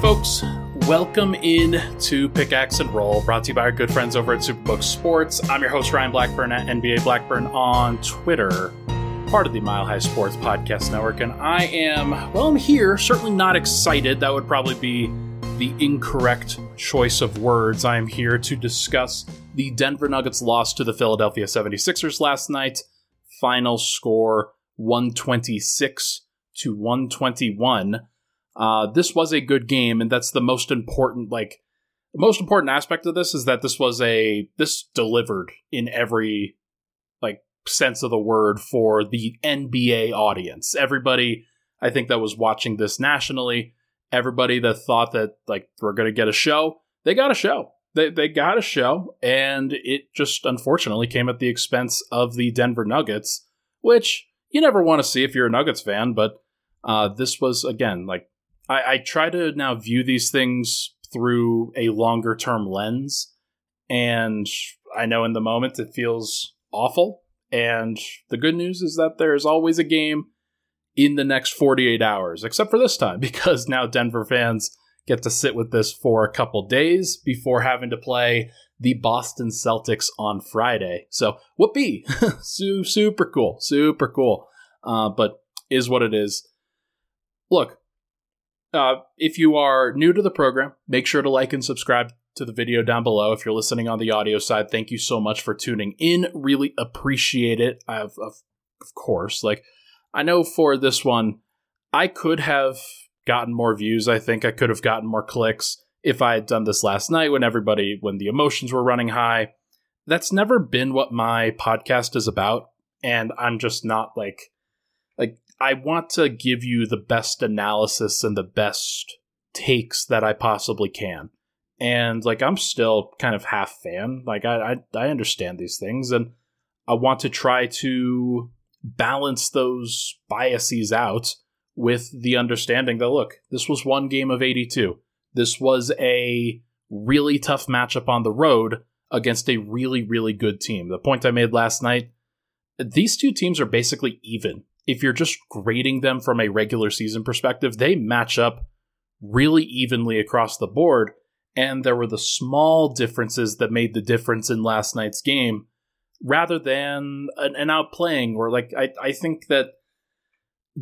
folks. Welcome in to Pickaxe and Roll, brought to you by our good friends over at Superbook Sports. I'm your host, Ryan Blackburn at NBA Blackburn on Twitter, part of the Mile High Sports Podcast Network. And I am, well, I'm here, certainly not excited. That would probably be the incorrect choice of words. I am here to discuss the Denver Nuggets loss to the Philadelphia 76ers last night. Final score 126 to 121. Uh, this was a good game, and that's the most important. Like the most important aspect of this is that this was a this delivered in every like sense of the word for the NBA audience. Everybody, I think that was watching this nationally, everybody that thought that like we're gonna get a show, they got a show. They they got a show, and it just unfortunately came at the expense of the Denver Nuggets, which you never want to see if you're a Nuggets fan, but uh, this was again like I, I try to now view these things through a longer term lens. And I know in the moment it feels awful. And the good news is that there is always a game in the next 48 hours, except for this time, because now Denver fans get to sit with this for a couple days before having to play the Boston Celtics on Friday. So, whoopee! super cool, super cool. Uh, but is what it is. Look, uh, if you are new to the program, make sure to like and subscribe to the video down below. If you're listening on the audio side, thank you so much for tuning in. Really appreciate it. Of, of, of course, like I know for this one, I could have gotten more views. I think I could have gotten more clicks if I had done this last night when everybody, when the emotions were running high. That's never been what my podcast is about. And I'm just not like I want to give you the best analysis and the best takes that I possibly can. And like I'm still kind of half fan. Like I, I, I understand these things and I want to try to balance those biases out with the understanding that look, this was one game of 82. This was a really tough matchup on the road against a really, really good team. The point I made last night, these two teams are basically even if you're just grading them from a regular season perspective, they match up really evenly across the board. And there were the small differences that made the difference in last night's game rather than an, an outplaying where like I, I think that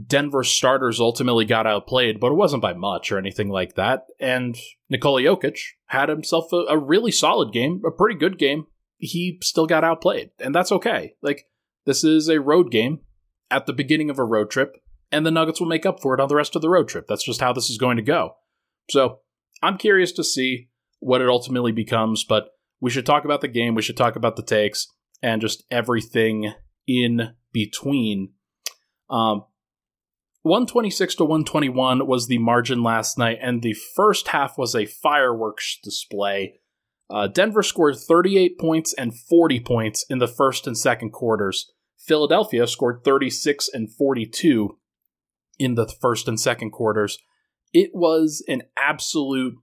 Denver starters ultimately got outplayed, but it wasn't by much or anything like that. And Nikola Jokic had himself a, a really solid game, a pretty good game. He still got outplayed, and that's okay. Like this is a road game at the beginning of a road trip, and the Nuggets will make up for it on the rest of the road trip. That's just how this is going to go. So I'm curious to see what it ultimately becomes, but we should talk about the game, we should talk about the takes, and just everything in between. Um, 126 to 121 was the margin last night, and the first half was a fireworks display. Uh, Denver scored 38 points and 40 points in the first and second quarters. Philadelphia scored 36 and 42 in the first and second quarters. It was an absolute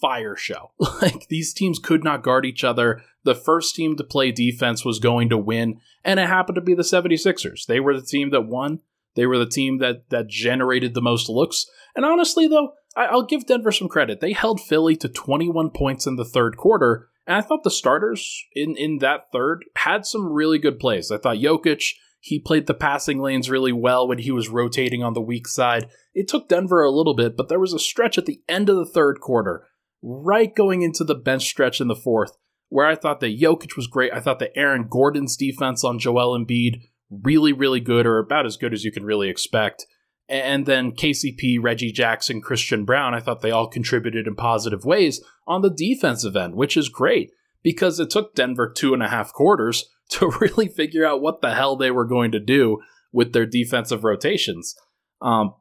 fire show. like these teams could not guard each other. The first team to play defense was going to win, and it happened to be the 76ers. They were the team that won. They were the team that that generated the most looks. And honestly though, I, will give Denver some credit. They held Philly to 21 points in the third quarter and I thought the starters in, in that third had some really good plays. I thought Jokic, he played the passing lanes really well when he was rotating on the weak side. It took Denver a little bit, but there was a stretch at the end of the third quarter, right going into the bench stretch in the fourth, where I thought that Jokic was great. I thought that Aaron Gordon's defense on Joel Embiid really, really good, or about as good as you can really expect. And then KCP, Reggie Jackson, Christian Braun, I thought they all contributed in positive ways on the defensive end, which is great because it took Denver two and a half quarters to really figure out what the hell they were going to do with their defensive rotations. Um,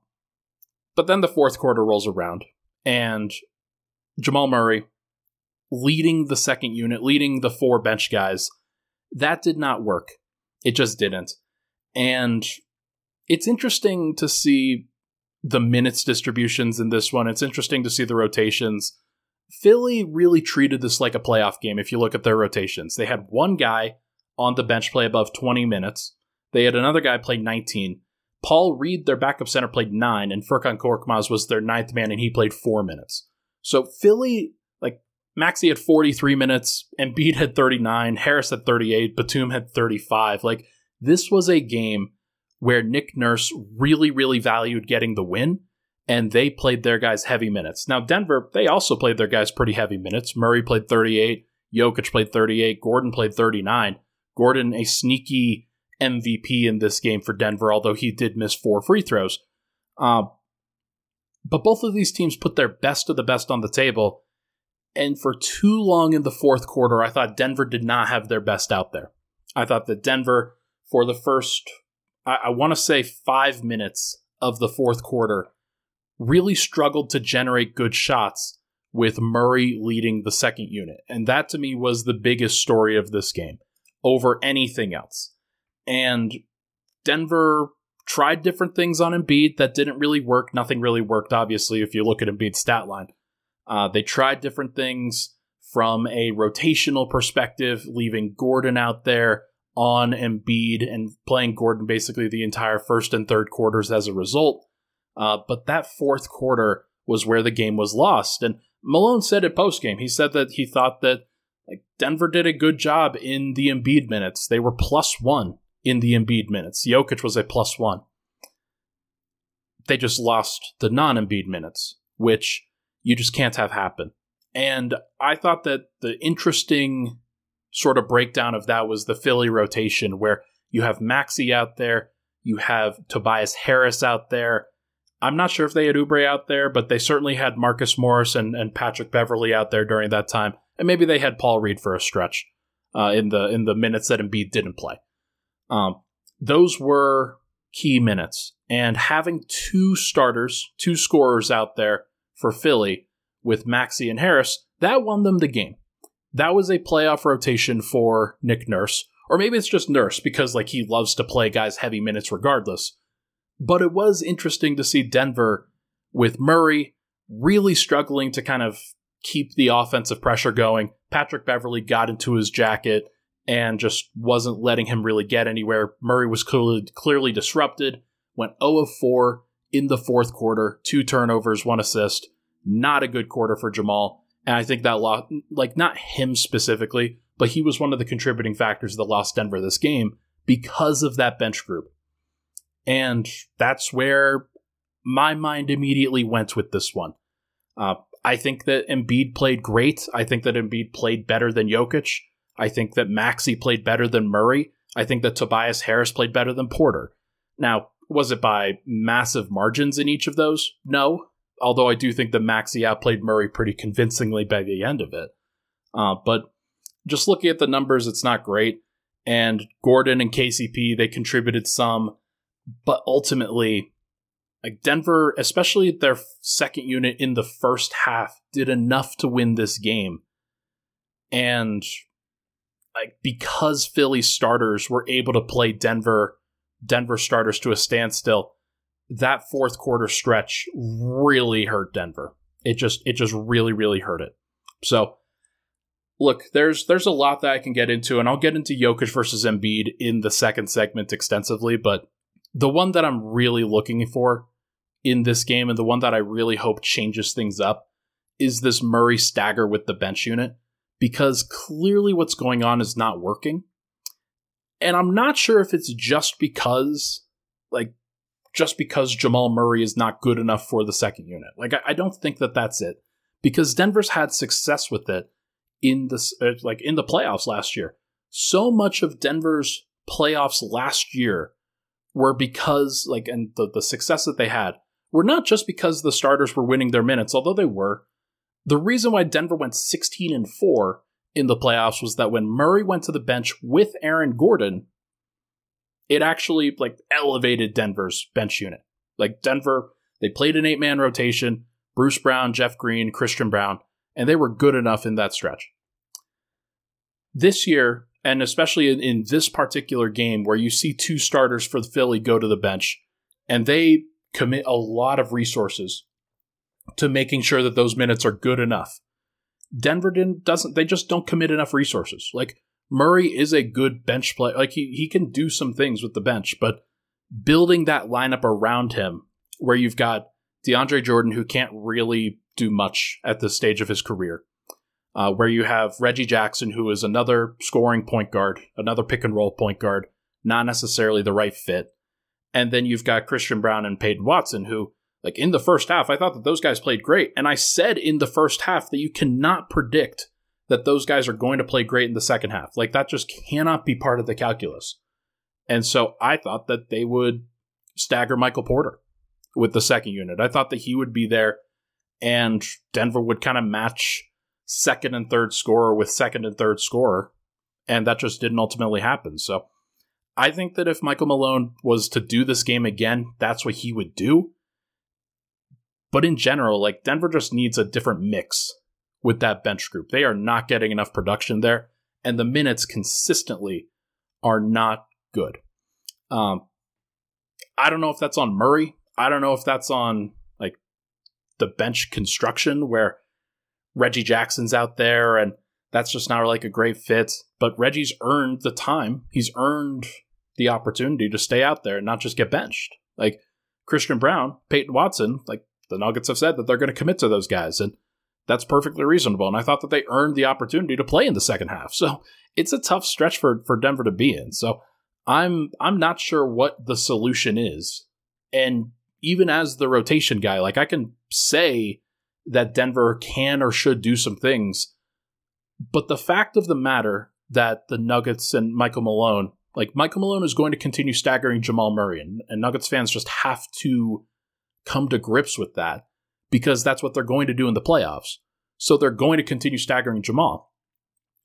but then the fourth quarter rolls around, and Jamal Murray leading the second unit, leading the four bench guys, that did not work. It just didn't. And it's interesting to see the minutes distributions in this one. It's interesting to see the rotations. Philly really treated this like a playoff game if you look at their rotations. They had one guy on the bench play above 20 minutes. They had another guy play 19. Paul Reed, their backup center, played nine, and Furkan Korkmaz was their ninth man, and he played four minutes. So Philly, like Maxey had 43 minutes, Embiid had 39, Harris had 38, Batum had 35. Like this was a game where Nick Nurse really, really valued getting the win, and they played their guys heavy minutes. Now, Denver, they also played their guys pretty heavy minutes. Murray played 38, Jokic played 38, Gordon played 39. Gordon, a sneaky MVP in this game for Denver, although he did miss four free throws. Uh, but both of these teams put their best of the best on the table. And for too long in the fourth quarter, I thought Denver did not have their best out there. I thought that Denver, for the first, I, I want to say five minutes of the fourth quarter, really struggled to generate good shots with Murray leading the second unit. And that to me was the biggest story of this game over anything else. And Denver tried different things on Embiid that didn't really work. Nothing really worked, obviously, if you look at Embiid's stat line. Uh, they tried different things from a rotational perspective, leaving Gordon out there on Embiid and playing Gordon basically the entire first and third quarters as a result. Uh, but that fourth quarter was where the game was lost. And Malone said it post game. He said that he thought that like Denver did a good job in the Embiid minutes. They were plus one in the Embiid minutes. Jokic was a plus one. They just lost the non Embiid minutes, which you just can't have happen. And I thought that the interesting sort of breakdown of that was the Philly rotation, where you have Maxey out there, you have Tobias Harris out there, I'm not sure if they had Oubre out there, but they certainly had Marcus Morris and, and Patrick Beverley out there during that time, and maybe they had Paul Reed for a stretch uh, in the in the minutes that Embiid didn't play. Um, those were key minutes, and having two starters, two scorers out there for Philly with Maxey and Harris, that won them the game. That was a playoff rotation for Nick Nurse, or maybe it's just Nurse because like he loves to play guys heavy minutes regardless. But it was interesting to see Denver with Murray really struggling to kind of keep the offensive pressure going. Patrick Beverley got into his jacket and just wasn't letting him really get anywhere. Murray was clearly, clearly disrupted, went 0 of 4 in the fourth quarter, two turnovers, one assist. Not a good quarter for Jamal. And I think that lost, like, not him specifically, but he was one of the contributing factors that lost Denver this game because of that bench group. And that's where my mind immediately went with this one. Uh, I think that Embiid played great. I think that Embiid played better than Jokic. I think that Maxey played better than Murray. I think that Tobias Harris played better than Porter. Now, was it by massive margins in each of those? No. Although I do think that Maxey outplayed Murray pretty convincingly by the end of it. Uh, but just looking at the numbers, it's not great. And Gordon and KCP, they contributed some but ultimately, like Denver, especially their second unit in the first half, did enough to win this game. And like because Philly starters were able to play Denver Denver starters to a standstill, that fourth quarter stretch really hurt Denver. It just it just really really hurt it. So look, there's there's a lot that I can get into, and I'll get into Jokic versus Embiid in the second segment extensively, but the one that I'm really looking for in this game and the one that I really hope changes things up is this Murray stagger with the bench unit because clearly what's going on is not working. And I'm not sure if it's just because, like, just because Jamal Murray is not good enough for the second unit. Like, I, I don't think that that's it because Denver's had success with it in the uh, like in the playoffs last year. So much of Denver's playoffs last year were because like and the, the success that they had were not just because the starters were winning their minutes, although they were. The reason why Denver went 16 and 4 in the playoffs was that when Murray went to the bench with Aaron Gordon, it actually like elevated Denver's bench unit. Like Denver, they played an eight-man rotation, Bruce Brown, Jeff Green, Christian Braun, and they were good enough in that stretch. This year, and especially in, in this particular game where you see two starters for the Philly go to the bench and they commit a lot of resources to making sure that those minutes are good enough. Denver didn't, doesn't, they just don't commit enough resources. Like Murray is a good bench player. Like he, he can do some things with the bench, but building that lineup around him where you've got DeAndre Jordan, who can't really do much at this stage of his career, uh, where you have Reggie Jackson, who is another scoring point guard, another pick and roll point guard, not necessarily the right fit. And then you've got Christian Braun and Peyton Watson, who, like in the first half, I thought that those guys played great. And I said in the first half that you cannot predict that those guys are going to play great in the second half. Like that just cannot be part of the calculus. And so I thought that they would stagger Michael Porter with the second unit. I thought that he would be there and Denver would kind of match second and third scorer with second and third scorer. And that just didn't ultimately happen. So I think that if Michael Malone was to do this game again, that's what he would do. But in general, like Denver just needs a different mix with that bench group. They are not getting enough production there, and the minutes consistently are not good. Um, I don't know if that's on Murray. I don't know if that's on like the bench construction where Reggie Jackson's out there and that's just not like a great fit. But Reggie's earned the time. He's earned the opportunity to stay out there and not just get benched. Like Christian Braun, Peyton Watson, like the Nuggets have said that they're going to commit to those guys. And that's perfectly reasonable. And I thought that they earned the opportunity to play in the second half. So it's a tough stretch for, for Denver to be in. So I'm I'm not sure what the solution is. And even as the rotation guy, like I can say that Denver can or should do some things, but the fact of the matter that the Nuggets and Michael Malone, like Michael Malone is going to continue staggering Jamal Murray, and, and Nuggets fans just have to come to grips with that because that's what they're going to do in the playoffs. So they're going to continue staggering Jamal.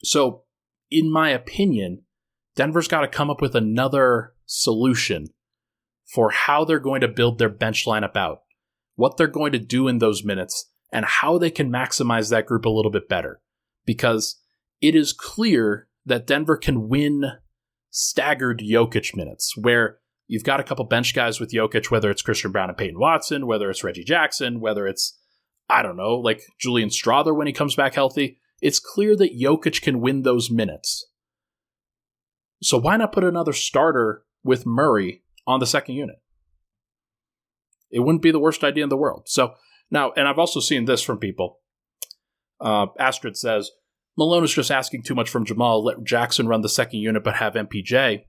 So, in my opinion, Denver's got to come up with another solution for how they're going to build their bench lineup out, what they're going to do in those minutes, and how they can maximize that group a little bit better. Because it is clear that Denver can win staggered Jokic minutes, where you've got a couple bench guys with Jokic, whether it's Christian Braun and Peyton Watson, whether it's Reggie Jackson, whether it's, I don't know, like Julian Strawther when he comes back healthy. It's clear that Jokic can win those minutes. So why not put another starter with Murray on the second unit? It wouldn't be the worst idea in the world. So now, and I've also seen this from people. Uh, Astrid says Malone is just asking too much from Jamal. Let Jackson run the second unit, but have MPJ.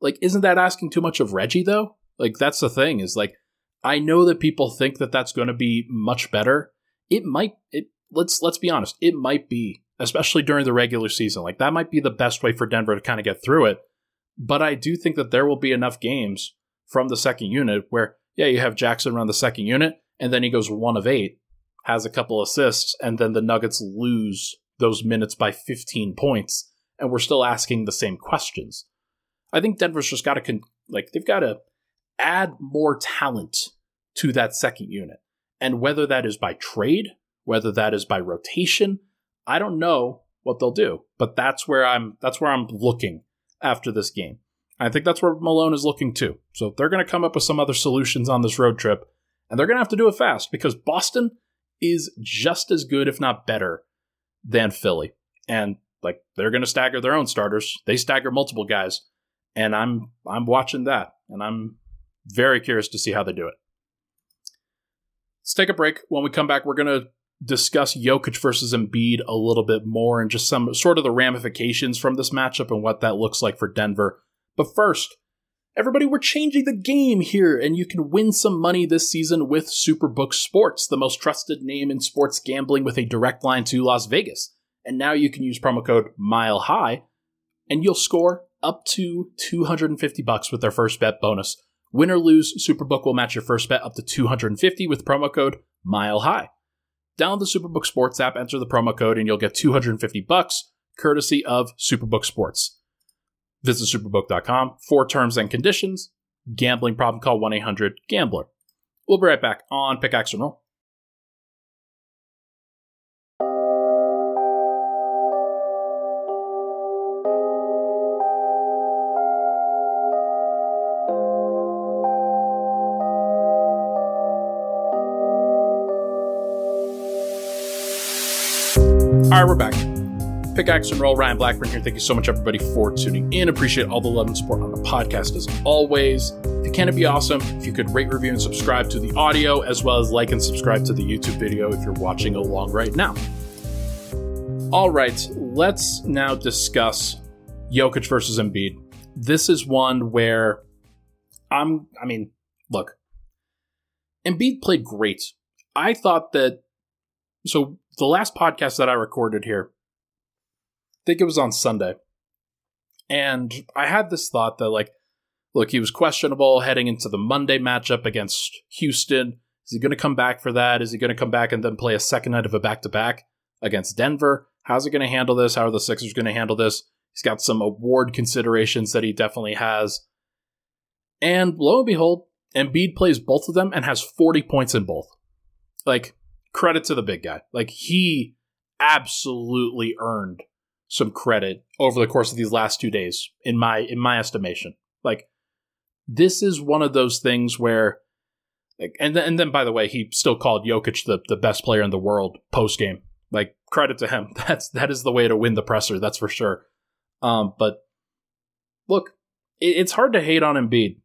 Like, isn't that asking too much of Reggie though? Like, that's the thing. Is like, I know that people think that that's going to be much better. It might. It let's let's be honest. It might be especially during the regular season. Like that might be the best way for Denver to kind of get through it. But I do think that there will be enough games from the second unit where, yeah, you have Jackson run the second unit, and then he goes one of eight, has a couple assists, and then the Nuggets lose those minutes by 15 points, and we're still asking the same questions. I think Denver's just got to, con- like, they've got to add more talent to that second unit. And whether that is by trade, whether that is by rotation, I don't know what they'll do, but that's where I'm that's where I'm looking after this game. I think that's where Malone is looking too. So they're going to come up with some other solutions on this road trip, and they're going to have to do it fast because Boston is just as good, if not better, than Philly. And like they're going to stagger their own starters. They stagger multiple guys, and I'm I'm watching that, and I'm very curious to see how they do it. Let's take a break. When we come back, we're going to discuss Jokic versus Embiid a little bit more and just some sort of the ramifications from this matchup and what that looks like for Denver. But first, everybody, we're changing the game here, and you can win some money this season with Superbook Sports, the most trusted name in sports gambling with a direct line to Las Vegas. And now you can use promo code Mile High, and you'll score up to 250 bucks with their first bet bonus. Win or lose, Superbook will match your first bet up to 250 with promo code Mile High. Download the Superbook Sports app, enter the promo code, and you'll get 250 bucks, courtesy of Superbook Sports. Visit superbook.com for terms and conditions. Gambling problem, call 1 800 Gambler. We'll be right back on Pickaxe and Roll. All right, we're back. Pickaxe and roll. Ryan Blackburn here. Thank you so much, everybody, for tuning in. Appreciate all the love and support on the podcast as always. If you Can it'd be awesome if you could rate, review, and subscribe to the audio, as well as like and subscribe to the YouTube video if you're watching along right now? All right, let's now discuss Jokic versus Embiid. This is one where I'm, I mean, look, Embiid played great. I thought that, so the last podcast that I recorded here, I think it was on Sunday. And I had this thought that, like, look, he was questionable heading into the Monday matchup against Houston. Is he going to come back for that? Is he going to come back and then play a second night of a back to back against Denver? How's he going to handle this? How are the Sixers going to handle this? He's got some award considerations that he definitely has. And lo and behold, Embiid plays both of them and has 40 points in both. Like, credit to the big guy. Like, he absolutely earned some credit over the course of these last two days, in my in my estimation. Like, this is one of those things where like, and then, and then by the way, he still called Jokic the, the best player in the world post game. Like credit to him. That's that is the way to win the presser. That's for sure. Um, but look, it, it's hard to hate on Embiid.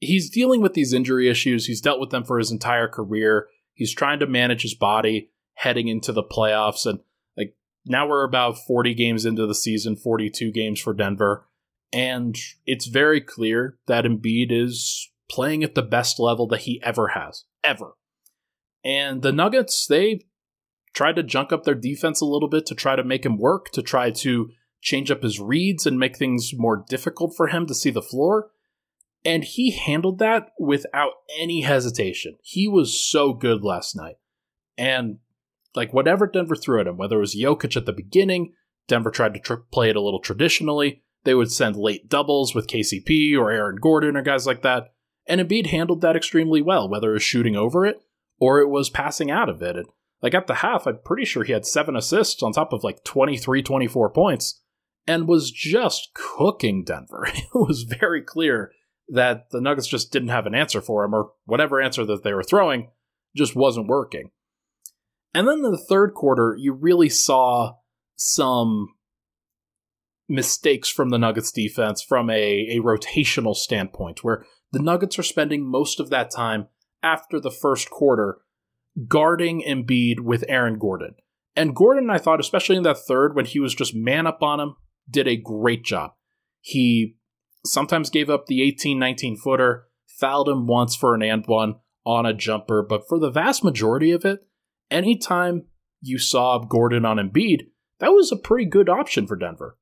He's dealing with these injury issues. He's dealt with them for his entire career. He's trying to manage his body heading into the playoffs, and like now we're about forty games into the season, forty-two games for Denver, and it's very clear that Embiid is playing at the best level that he ever has, ever. And the Nuggets, they tried to junk up their defense a little bit to try to make him work, to try to change up his reads and make things more difficult for him to see the floor. And he handled that without any hesitation. He was so good last night. And like whatever Denver threw at him, whether it was Jokic at the beginning, Denver tried to play it a little traditionally. They would send late doubles with KCP or Aaron Gordon or guys like that. And Embiid handled that extremely well, whether it was shooting over it or it was passing out of it. And like at the half, I'm pretty sure he had seven assists on top of like 23, 24 points and was just cooking Denver. It was very clear that the Nuggets just didn't have an answer for him, or whatever answer that they were throwing just wasn't working. And then in the third quarter, you really saw some mistakes from the Nuggets defense from a, a rotational standpoint, where the Nuggets are spending most of that time after the first quarter guarding Embiid with Aaron Gordon. And Gordon, I thought, especially in that third, when he was just man up on him, did a great job. He sometimes gave up the 18 19 footer, fouled him once for an and one on a jumper, but for the vast majority of it, anytime you saw Gordon on Embiid, that was a pretty good option for Denver.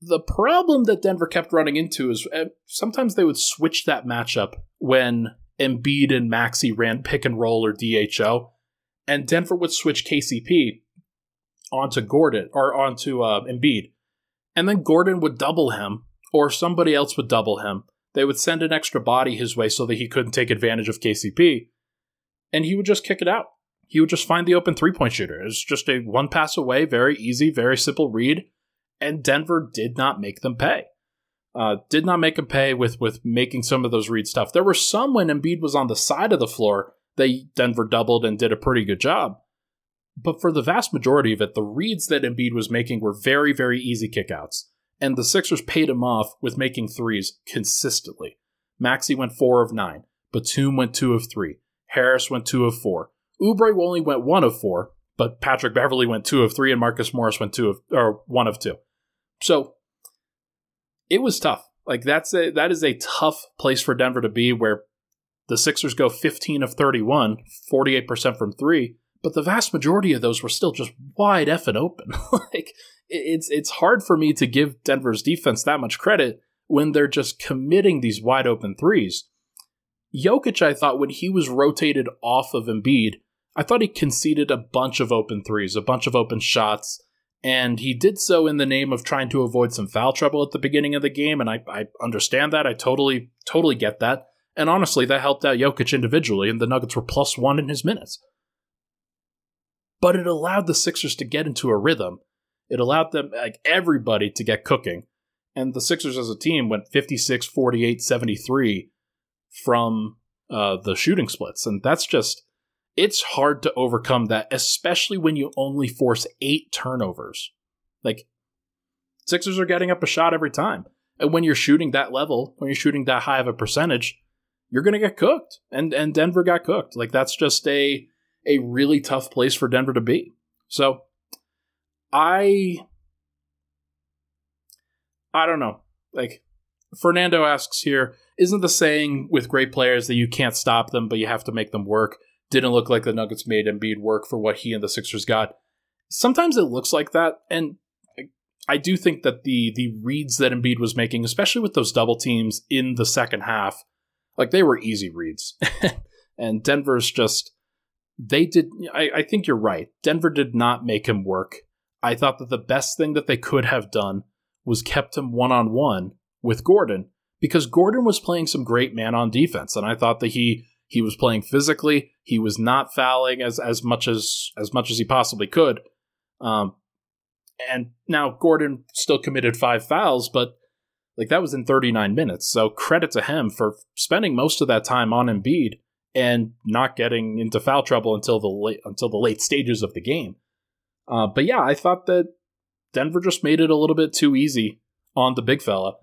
The problem that Denver kept running into is eh, sometimes they would switch that matchup when Embiid and Maxey ran pick and roll or DHO, and Denver would switch KCP onto Gordon or onto uh, Embiid, and then Gordon would double him, or somebody else would double him. They would send an extra body his way so that he couldn't take advantage of KCP, and he would just kick it out. He would just find the open three point shooter. It's just a one pass away, very easy, very simple read, and Denver did not make them pay. Uh, did not make him pay with with making some of those read stuff. There were some when Embiid was on the side of the floor, they Denver doubled and did a pretty good job. But for the vast majority of it, the reads that Embiid was making were very, very easy kickouts. And the Sixers paid him off with making threes consistently. Maxey went four of nine. Batum went two of three. Harris went two of four. Oubre only went one of four, but Patrick Beverley went two of three, and Marcus Morris went two of or one of two. So it was tough. Like that's a that is a tough place for Denver to be where the Sixers go 15 of 31, 48% from 3, but the vast majority of those were still just wide effing open. like it's it's hard for me to give Denver's defense that much credit when they're just committing these wide open threes. Jokic, I thought when he was rotated off of Embiid, I thought he conceded a bunch of open threes, a bunch of open shots and he did so in the name of trying to avoid some foul trouble at the beginning of the game, and I, I understand that. I totally, totally get that. And honestly, that helped out Jokic individually, and the Nuggets were plus one in his minutes. But it allowed the Sixers to get into a rhythm. It allowed them, like everybody, to get cooking. And the Sixers as a team went 56, 48, 73 from uh, the shooting splits. And that's just, it's hard to overcome that, especially when you only force eight turnovers. Like, Sixers are getting up a shot every time. And when you're shooting that level, when you're shooting that high of a percentage, you're going to get cooked. And and Denver got cooked. Like that's just a a really tough place for Denver to be. So I I don't know. Like Fernando asks here, isn't the saying with great players that you can't stop them, but you have to make them work? Didn't look like the Nuggets made Embiid work for what he and the Sixers got. Sometimes it looks like that, and I do think that the the reads that Embiid was making, especially with those double teams in the second half, like they were easy reads. and Denver's just they did I, I think you're right. Denver did not make him work. I thought that the best thing that they could have done was kept him one on one with Gordon because Gordon was playing some great man on defense, and I thought that he he was playing physically. He was not fouling as as much as as much as he possibly could. Um, and now Gordon still committed five fouls, but like that was in 39 minutes. So credit to him for spending most of that time on Embiid and not getting into foul trouble until the late until the late stages of the game. Uh, but yeah, I thought that Denver just made it a little bit too easy on the big fella,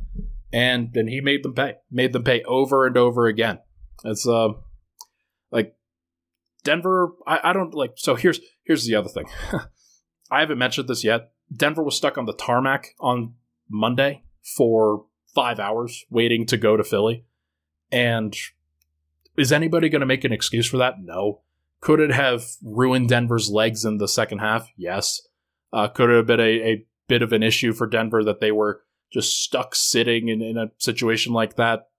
and then he made them pay, made them pay over and over again. It's uh, like Denver. I, I don't like. So here's here's the other thing. I haven't mentioned this yet. Denver was stuck on the tarmac on Monday for five hours waiting to go to Philly. And is anybody going to make an excuse for that? No. Could it have ruined Denver's legs in the second half? Yes. Uh, could it have been a, a, bit of an issue for Denver that they were just stuck sitting in, in a situation like that?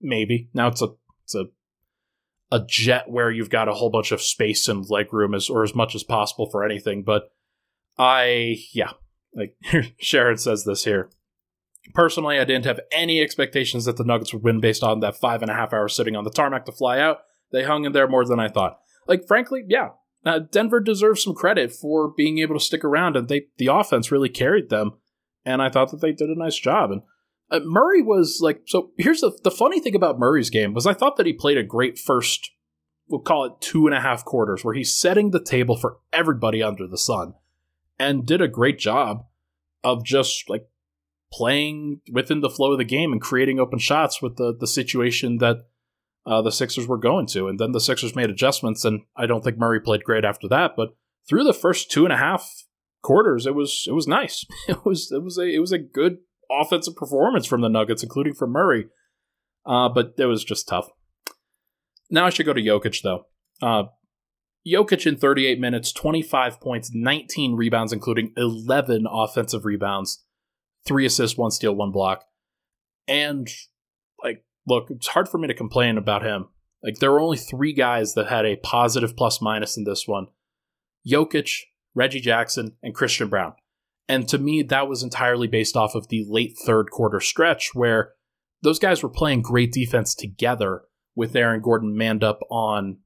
Maybe. Now it's a it's a a jet where you've got a whole bunch of space and leg room as or as much as possible for anything. But I yeah, like Sharon says this here. Personally, I didn't have any expectations that the Nuggets would win based on that five and a half hours sitting on the tarmac to fly out. They hung in there more than I thought. Like, frankly, yeah, uh, Denver deserves some credit for being able to stick around, and they the offense really carried them. And I thought that they did a nice job. And uh, Murray was like, so here's the the funny thing about Murray's game was I thought that he played a great first, we'll call it two and a half quarters, where he's setting the table for everybody under the sun, and did a great job of just like playing within the flow of the game and creating open shots with the the situation that uh, the Sixers were going to. And then the Sixers made adjustments, and I don't think Murray played great after that. But through the first two and a half quarters, it was it was nice. It was it was a it was a good offensive performance from the Nuggets, including from Murray. Uh, but it was just tough. Now I should go to Jokic though. Uh, Jokic in 38 minutes, 25 points, 19 rebounds, including 11 offensive rebounds three assists, one steal, one block. And like, look, it's hard for me to complain about him. Like, there were only three guys that had a positive plus minus in this one Jokic, Reggie Jackson, and Christian Braun. And to me, that was entirely based off of the late third quarter stretch where those guys were playing great defense together with Aaron Gordon manned up on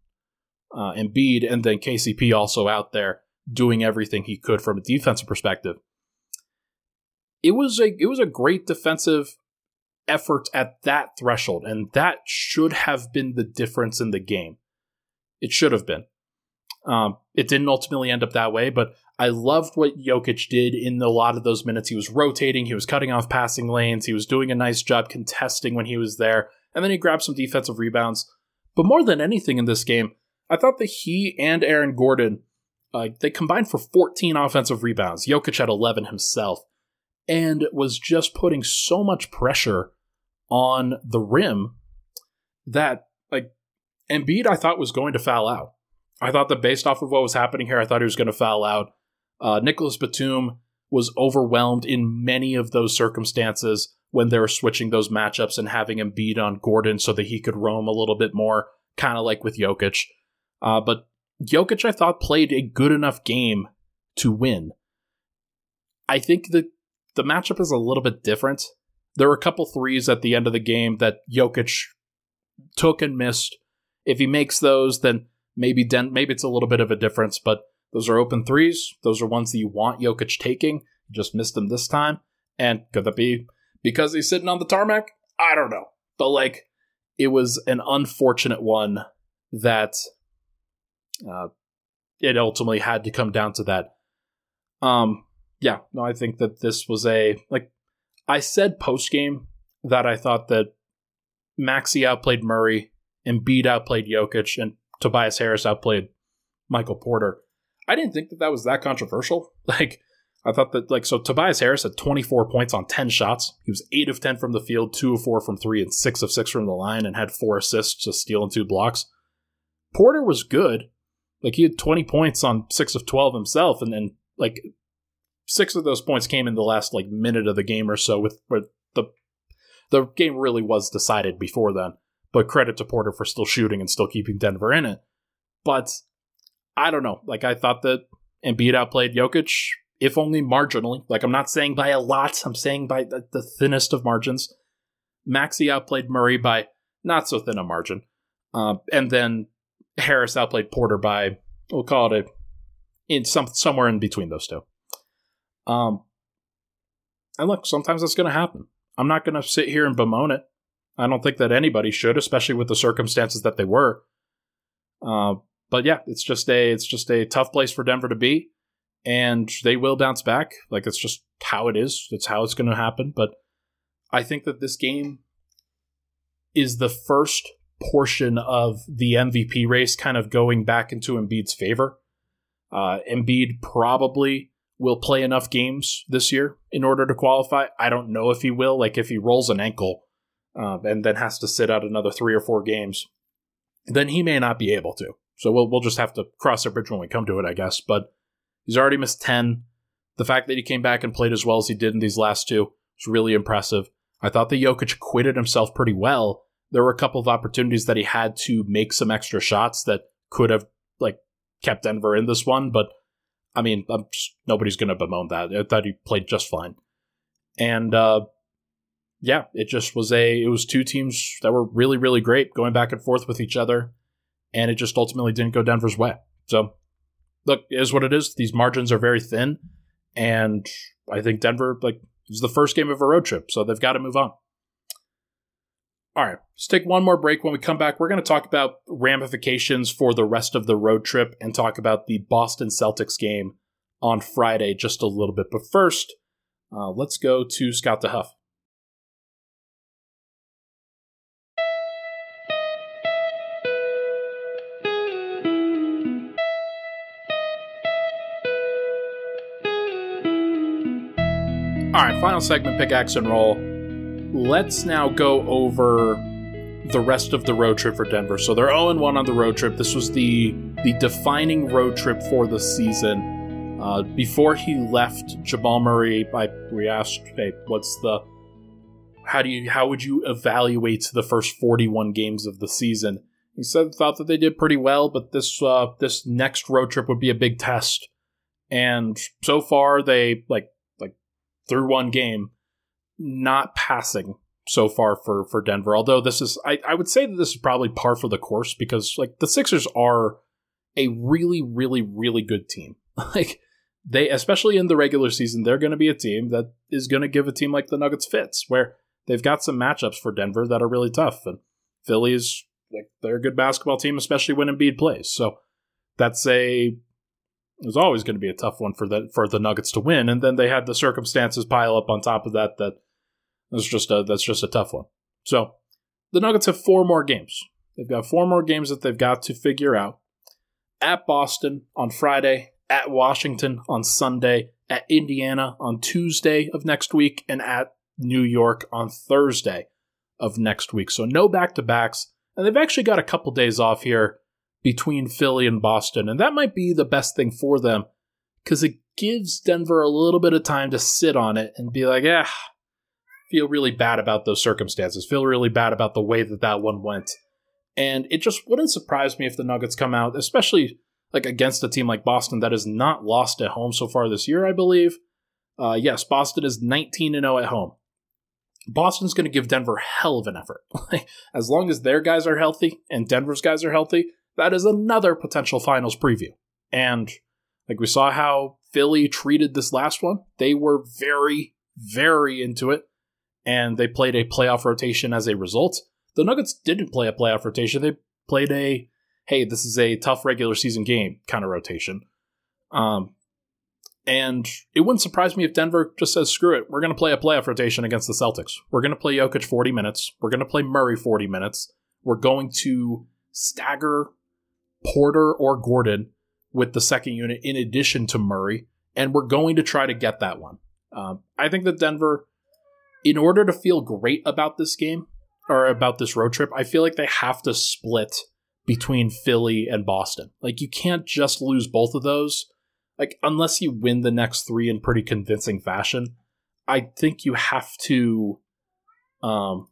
uh, Embiid and then KCP also out there doing everything he could from a defensive perspective it was a it was a great defensive effort at that threshold, and that should have been the difference in the game. It should have been. Um, it didn't ultimately end up that way, but I loved what Jokic did in a lot of those minutes. He was rotating, he was cutting off passing lanes, he was doing a nice job contesting when he was there, and then he grabbed some defensive rebounds. But more than anything in this game, I thought that he and Aaron Gordon, uh, they combined for 14 offensive rebounds. Jokic had 11 himself and was just putting so much pressure on the rim that like Embiid I thought was going to foul out. I thought that based off of what was happening here, I thought he was going to foul out. Uh, Nicholas Batum was overwhelmed in many of those circumstances when they were switching those matchups and having Embiid on Gordon so that he could roam a little bit more, kind of like with Jokic. Uh, but Jokic, I thought, played a good enough game to win. I think that the matchup is a little bit different. There were a couple threes at the end of the game that Jokic took and missed. If he makes those, then maybe Den- maybe it's a little bit of a difference, but those are open threes. Those are ones that you want Jokic taking. Just missed them this time. And could that be because he's sitting on the tarmac? I don't know. But like it was an unfortunate one that uh, it ultimately had to come down to that. Um, yeah, no, I think that this was a like I said post game that I thought that Maxey outplayed Murray, Embiid outplayed Jokic, and Tobias Harris outplayed Michael Porter. I didn't think that that was that controversial. Like, I thought that, like, so Tobias Harris had 24 points on 10 shots. He was 8 of 10 from the field, 2 of 4 from 3, and 6 of 6 from the line, and had 4 assists, a steal, and 2 blocks. Porter was good. Like, he had 20 points on 6 of 12 himself, and then, like, 6 of those points came in the last, like, minute of the game or so, with, with the, the game really was decided before then. But credit to Porter for still shooting and still keeping Denver in it. But I don't know. Like, I thought that Embiid outplayed Jokic if only marginally. Like I'm not saying by a lot, I'm saying by the, the thinnest of margins. Maxey outplayed Murray by not so thin a margin. Uh, and then Harris outplayed Porter by, we'll call it a, in some somewhere in between those two. Um, and look, sometimes that's going to happen. I'm not going to sit here and bemoan it. I don't think that anybody should, especially with the circumstances that they were. Uh, but yeah, it's just a it's just a tough place for Denver to be and they will bounce back. Like it's just how it is. It's how it's going to happen. But I think that this game is the first portion of the MVP race kind of going back into Embiid's favor. Uh, Embiid probably will play enough games this year in order to qualify. I don't know if he will. Like if he rolls an ankle uh, and then has to sit out another three or four games, then he may not be able to. So we'll we'll just have to cross that bridge when we come to it, I guess. But He's already missed 10. The fact that he came back and played as well as he did in these last two was really impressive. I thought that Jokic acquitted himself pretty well. There were a couple of opportunities that he had to make some extra shots that could have like kept Denver in this one, but I mean, just, nobody's going to bemoan that. I thought he played just fine. And uh, yeah, it just was a it was two teams that were really really great going back and forth with each other, and it just ultimately didn't go Denver's way. So look, is what it is. These margins are very thin, and I think Denver like is the first game of a road trip, so they've got to move on. All right, let's take one more break. When we come back, we're going to talk about ramifications for the rest of the road trip and talk about the Boston Celtics game on Friday just a little bit. But first, uh, let's go to Scott DeHuff. All right, final segment, pickaxe and roll. Let's now go over the rest of the road trip for Denver. So they're 0 1 on the road trip. This was the the defining road trip for the season. Uh, before he left, Jamal Murray, I, we asked, "Hey, what's the how do you how would you evaluate the first 41 games of the season?" He said thought that they did pretty well, but this uh, this next road trip would be a big test. And so far, they like like through one game, not passing so far for for Denver. Although this is, I, I would say that this is probably par for the course because like the Sixers are a really, really, really good team. like they, especially in the regular season, they're going to be a team that is going to give a team like the Nuggets fits, where they've got some matchups for Denver that are really tough, and Philly is like they're a good basketball team, especially when Embiid plays. So that's a it always going to be a tough one for the for the Nuggets to win, and then they had the circumstances pile up on top of that. That that's just a that's just a tough one. So the Nuggets have four more games. They've got four more games that they've got to figure out. At Boston on Friday, at Washington on Sunday, at Indiana on Tuesday of next week, and at New York on Thursday of next week. So no back to backs, and they've actually got a couple days off here between Philly and Boston. And that might be the best thing for them because it gives Denver a little bit of time to sit on it and be like, ah, feel really bad about those circumstances, feel really bad about the way that that one went. And it just wouldn't surprise me if the Nuggets come out, especially like against a team like Boston that has not lost at home so far this year, I believe. Uh, yes, Boston is 19 0 at home. Boston's going to give Denver hell of an effort. as long as their guys are healthy and Denver's guys are healthy, that is another potential finals preview. And like we saw how Philly treated this last one, they were very, very into it. And they played a playoff rotation as a result. The Nuggets didn't play a playoff rotation. They played a, hey, this is a tough regular season game kind of rotation. Um, And it wouldn't surprise me if Denver just says, screw it, we're going to play a playoff rotation against the Celtics. We're going to play Jokic 40 minutes. We're going to play Murray 40 minutes. We're going to stagger Porter or Gordon with the second unit in addition to Murray. And we're going to try to get that one. Um, I think that Denver, in order to feel great about this game or about this road trip, I feel like they have to split between Philly and Boston. Like, you can't just lose both of those like unless you win the next three in pretty convincing fashion, I think you have to. Um,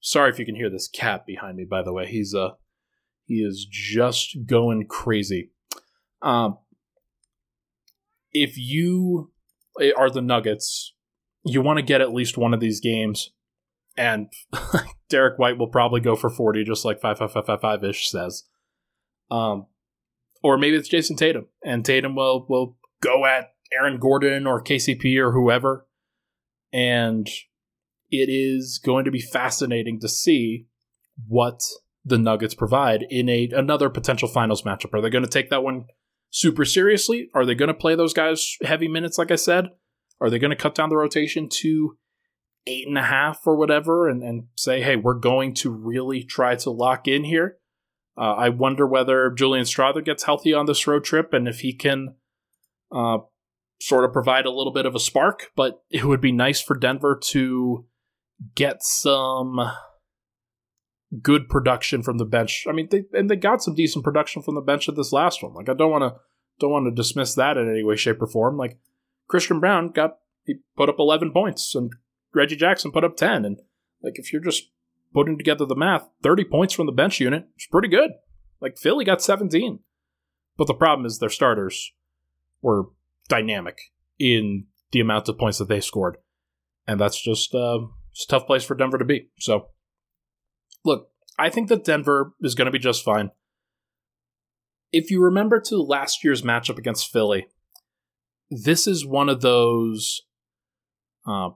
sorry if you can hear this cat behind me. By the way, he's uh he is just going crazy. Um, if you are the Nuggets, you want to get at least one of these games, and Derrick White will probably go for forty, just like five five five five ish says. Um, or maybe it's Jayson Tatum, and Tatum will will go at Aaron Gordon or KCP or whoever, and it is going to be fascinating to see what the Nuggets provide in a another potential finals matchup. Are they going to take that one super seriously? Are they going to play those guys heavy minutes, like I said? Are they going to cut down the rotation to eight and a half or whatever and, and say, hey, we're going to really try to lock in here? Uh, I wonder whether Julian Strawther gets healthy on this road trip and if he can uh, sort of provide a little bit of a spark. But it would be nice for Denver to get some good production from the bench. I mean, they and they got some decent production from the bench at this last one. Like I don't want to don't want to dismiss that in any way, shape, or form. Like Christian Braun got he put up eleven points and Reggie Jackson put up ten, and like if you're just putting together the math, 30 points from the bench unit is pretty good. Like Philly got 17. But the problem is their starters were dynamic in the amount of points that they scored. And that's just uh, it's a tough place for Denver to be. So, look, I think that Denver is going to be just fine. If you remember to last year's matchup against Philly, this is one of those uh,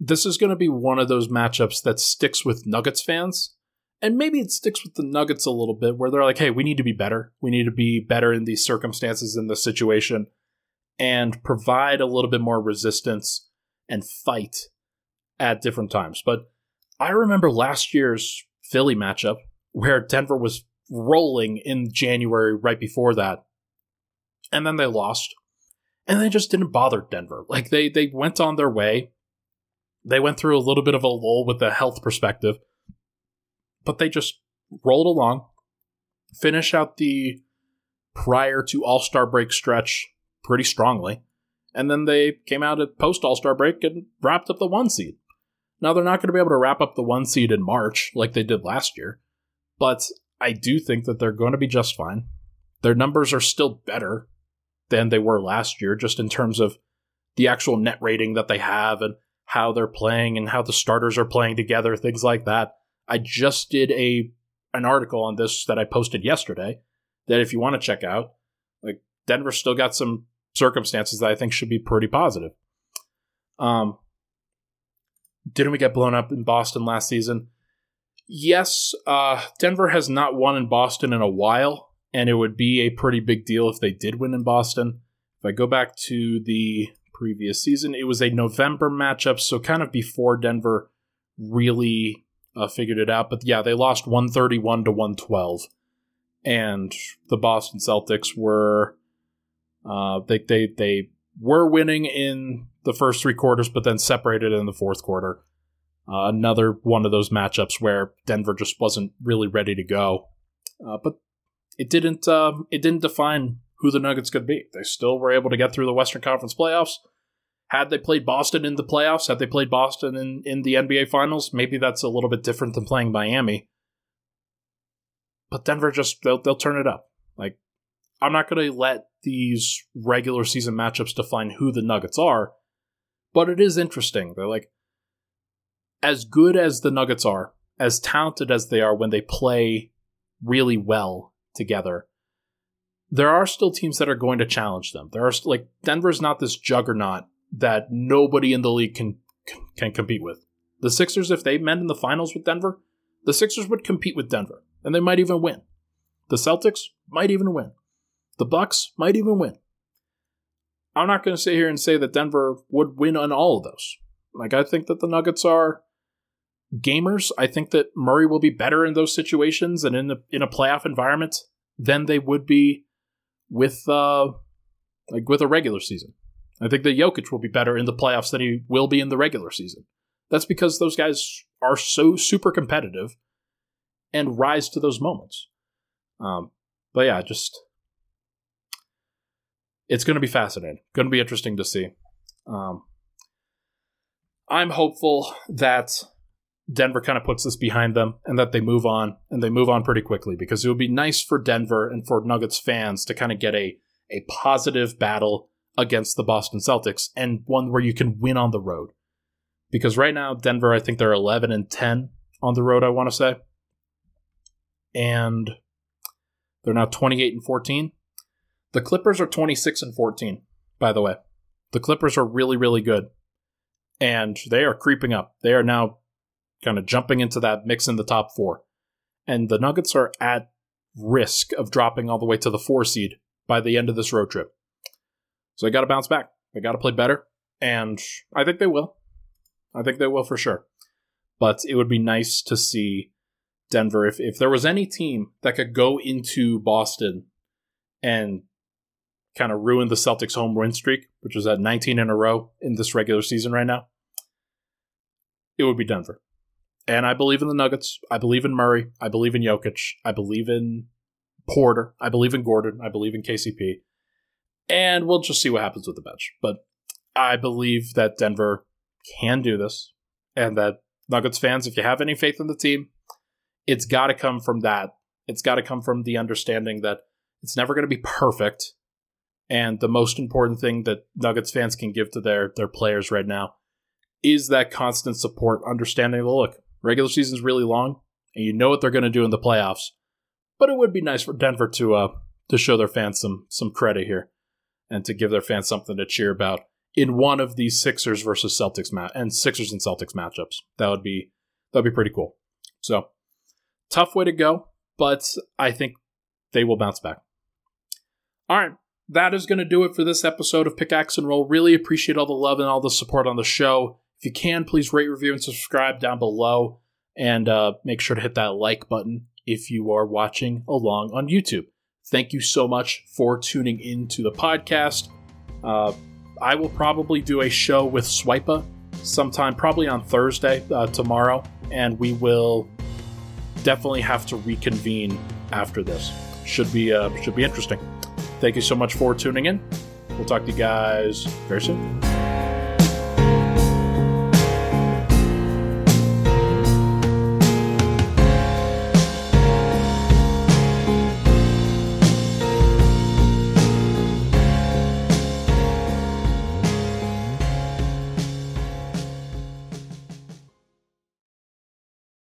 this is going to be one of those matchups that sticks with Nuggets fans. And maybe it sticks with the Nuggets a little bit where they're like, hey, we need to be better. We need to be better in these circumstances, in this situation, and provide a little bit more resistance and fight at different times. But I remember last year's Philly matchup where Denver was rolling in January right before that. And then they lost. And they just didn't bother Denver. Like they they went on their way they went through a little bit of a lull with the health perspective, but they just rolled along, finish out the prior to All Star break stretch pretty strongly, and then they came out at post All Star break and wrapped up the one seed. Now they're not going to be able to wrap up the one seed in March like they did last year, but I do think that they're going to be just fine. Their numbers are still better than they were last year, just in terms of the actual net rating that they have and how they're playing and how the starters are playing together, things like that. I just did a an article on this that I posted yesterday that if you want to check out, like Denver still got some circumstances that I think should be pretty positive. Um didn't we get blown up in Boston last season? Yes, uh Denver has not won in Boston in a while, and it would be a pretty big deal if they did win in Boston. If I go back to the previous season. It was a November matchup, so kind of before Denver really uh, figured it out. But yeah, they lost 131 to 112. And the Boston Celtics were uh, they, they they were winning in the first three quarters, but then separated in the fourth quarter. Uh, another one of those matchups where Denver just wasn't really ready to go, uh, but it didn't uh, it didn't define who the Nuggets could be. They still were able to get through the Western Conference playoffs. Had they played Boston in the playoffs, had they played Boston in, in the NBA Finals, maybe that's a little bit different than playing Miami. But Denver just, they'll, they'll turn it up. Like, I'm not going to let these regular season matchups define who the Nuggets are, but it is interesting. They're like, as good as the Nuggets are, as talented as they are when they play really well together, there are still teams that are going to challenge them. There are like Denver's not this juggernaut that nobody in the league can can compete with. The Sixers, if they met in the finals with Denver, the Sixers would compete with Denver, and they might even win. The Celtics might even win. The Bucks might even win. I'm not going to sit here and say that Denver would win on all of those. Like, I think that the Nuggets are gamers. I think that Murray will be better in those situations and in the, in a playoff environment than they would be with uh like with a regular season. I think that Jokic will be better in the playoffs than he will be in the regular season. That's because those guys are so super competitive and rise to those moments. Um, but yeah, just it's going to be fascinating. Going to be interesting to see. Um, I'm hopeful that Denver kind of puts this behind them and that they move on and they move on pretty quickly because it would be nice for Denver and for Nuggets fans to kind of get a a positive battle against the Boston Celtics and one where you can win on the road. Because right now Denver I think they're 11 and 10 on the road I want to say. And they're now 28 and 14. The Clippers are 26 and 14 by the way. The Clippers are really really good and they are creeping up. They are now kind of jumping into that mix in the top four. And the Nuggets are at risk of dropping all the way to the four seed by the end of this road trip. So they got to bounce back. They got to play better. And I think they will. I think they will for sure. But it would be nice to see Denver. If, if there was any team that could go into Boston and kind of ruin the Celtics' home win streak, which is at 19 in a row in this regular season right now, it would be Denver. And I believe in the Nuggets. I believe in Murray. I believe in Jokic. I believe in Porter. I believe in Gordon. I believe in KCP. And we'll just see what happens with the bench. But I believe that Denver can do this and that Nuggets fans, if you have any faith in the team, it's got to come from that. It's got to come from the understanding that it's never going to be perfect. And the most important thing that Nuggets fans can give to their, their players right now is that constant support, understanding, look, Regular season's really long, and you know what they're going to do in the playoffs. But it would be nice for Denver to uh, to show their fans some some credit here, and to give their fans something to cheer about in one of these Sixers versus Celtics match and Sixers and Celtics matchups. That would be that would be pretty cool. So tough way to go, but I think they will bounce back. All right, that is going to do it for this episode of Pickaxe and Roll. Really appreciate all the love and all the support on the show. If you can, please rate, review, and subscribe down below. And uh, make sure to hit that like button if you are watching along on YouTube. Thank you so much for tuning into the podcast. Uh, I will probably do a show with Swipa sometime, probably on Thursday, uh, tomorrow, and we will definitely have to reconvene after this. Should be uh, should be interesting. Thank you so much for tuning in. We'll talk to you guys very soon.